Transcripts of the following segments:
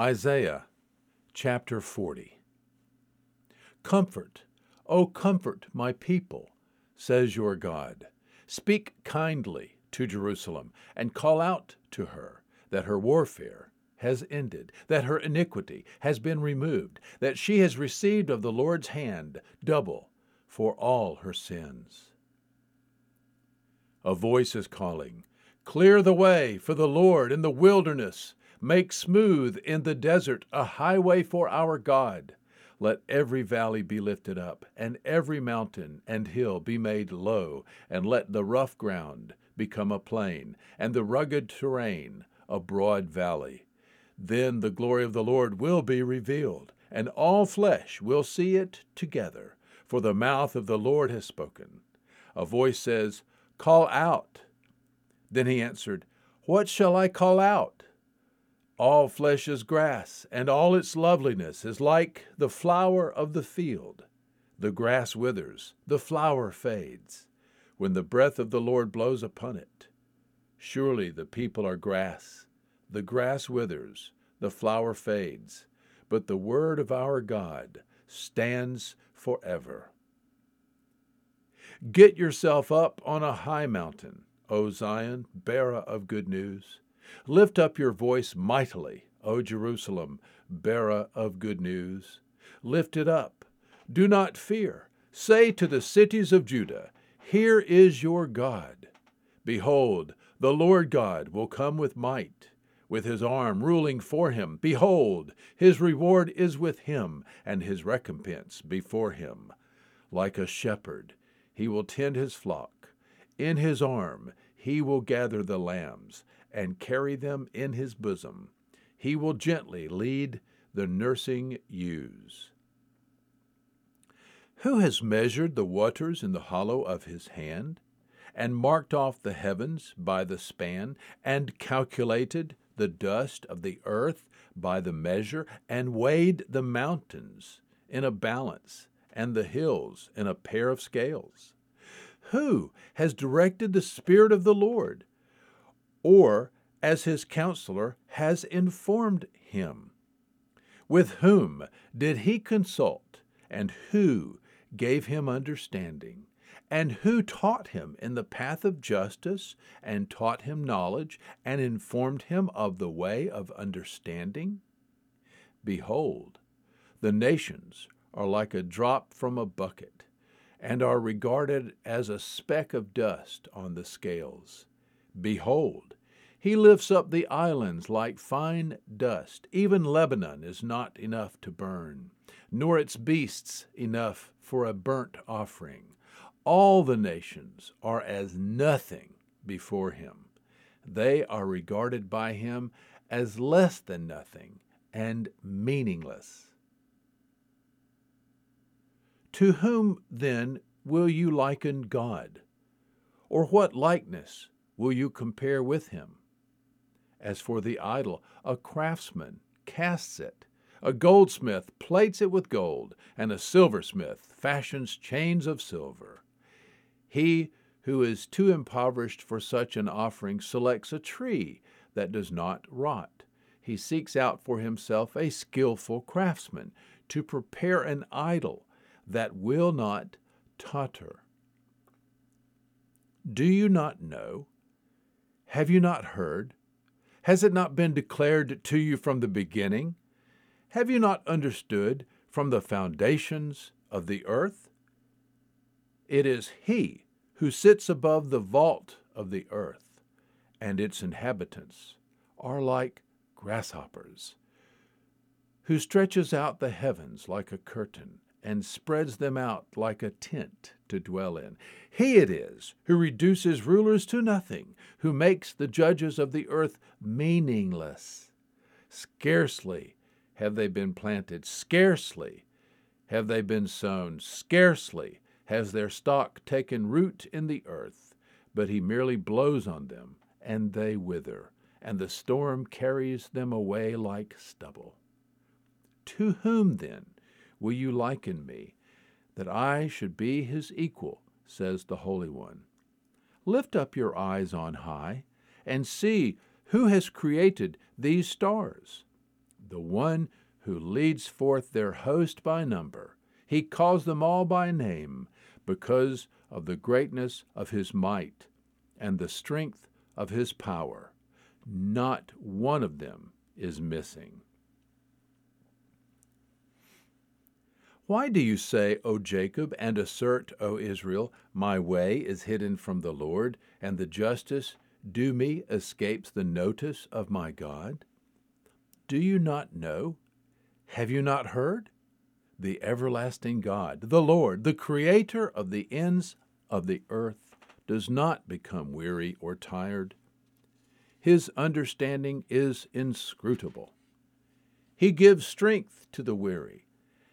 Isaiah chapter 40. Comfort, O comfort my people, says your God. Speak kindly to Jerusalem, and call out to her that her warfare has ended, that her iniquity has been removed, that she has received of the Lord's hand double for all her sins. A voice is calling, Clear the way for the Lord in the wilderness, make smooth in the desert a highway for our God. Let every valley be lifted up, and every mountain and hill be made low, and let the rough ground become a plain, and the rugged terrain a broad valley. Then the glory of the Lord will be revealed, and all flesh will see it together, for the mouth of the Lord has spoken. A voice says, Call out. Then he answered, What shall I call out? All flesh is grass, and all its loveliness is like the flower of the field. The grass withers, the flower fades, when the breath of the Lord blows upon it. Surely the people are grass. The grass withers, the flower fades, but the word of our God stands forever. Get yourself up on a high mountain, O Zion, bearer of good news. Lift up your voice mightily, O Jerusalem, bearer of good news. Lift it up. Do not fear. Say to the cities of Judah, Here is your God. Behold, the Lord God will come with might, with his arm ruling for him. Behold, his reward is with him, and his recompense before him. Like a shepherd, he will tend his flock. In his arm he will gather the lambs and carry them in his bosom. He will gently lead the nursing ewes. Who has measured the waters in the hollow of his hand, and marked off the heavens by the span, and calculated the dust of the earth by the measure, and weighed the mountains in a balance, and the hills in a pair of scales? Who has directed the Spirit of the Lord? Or as his counselor has informed him. With whom did he consult, and who gave him understanding? And who taught him in the path of justice, and taught him knowledge, and informed him of the way of understanding? Behold, the nations are like a drop from a bucket, and are regarded as a speck of dust on the scales. Behold, he lifts up the islands like fine dust. Even Lebanon is not enough to burn, nor its beasts enough for a burnt offering. All the nations are as nothing before him. They are regarded by him as less than nothing and meaningless. To whom, then, will you liken God? Or what likeness will you compare with him? As for the idol, a craftsman casts it. A goldsmith plates it with gold, and a silversmith fashions chains of silver. He who is too impoverished for such an offering selects a tree that does not rot. He seeks out for himself a skilful craftsman to prepare an idol that will not totter. Do you not know? Have you not heard? Has it not been declared to you from the beginning? Have you not understood from the foundations of the earth? It is He who sits above the vault of the earth, and its inhabitants are like grasshoppers, who stretches out the heavens like a curtain and spreads them out like a tent to dwell in. He it is who reduces rulers to nothing, who makes the judges of the earth meaningless. Scarcely have they been planted, scarcely have they been sown, scarcely has their stock taken root in the earth, but he merely blows on them, and they wither, and the storm carries them away like stubble. To whom, then, will you liken me, that I should be his equal, says the Holy One. Lift up your eyes on high, and see who has created these stars. the one who leads forth their host by number. He calls them all by name because of the greatness of his might and the strength of his power. Not one of them is missing. Why do you say, O Jacob, and assert, O Israel, my way is hidden from the Lord, and the justice due me escapes the notice of my God? Do you not know? Have you not heard? The everlasting God, the Lord, the Creator of the ends of the earth, does not become weary or tired. His understanding is inscrutable. He gives strength to the weary,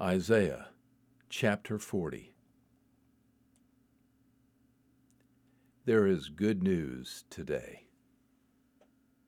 Isaiah chapter 40. There is good news today.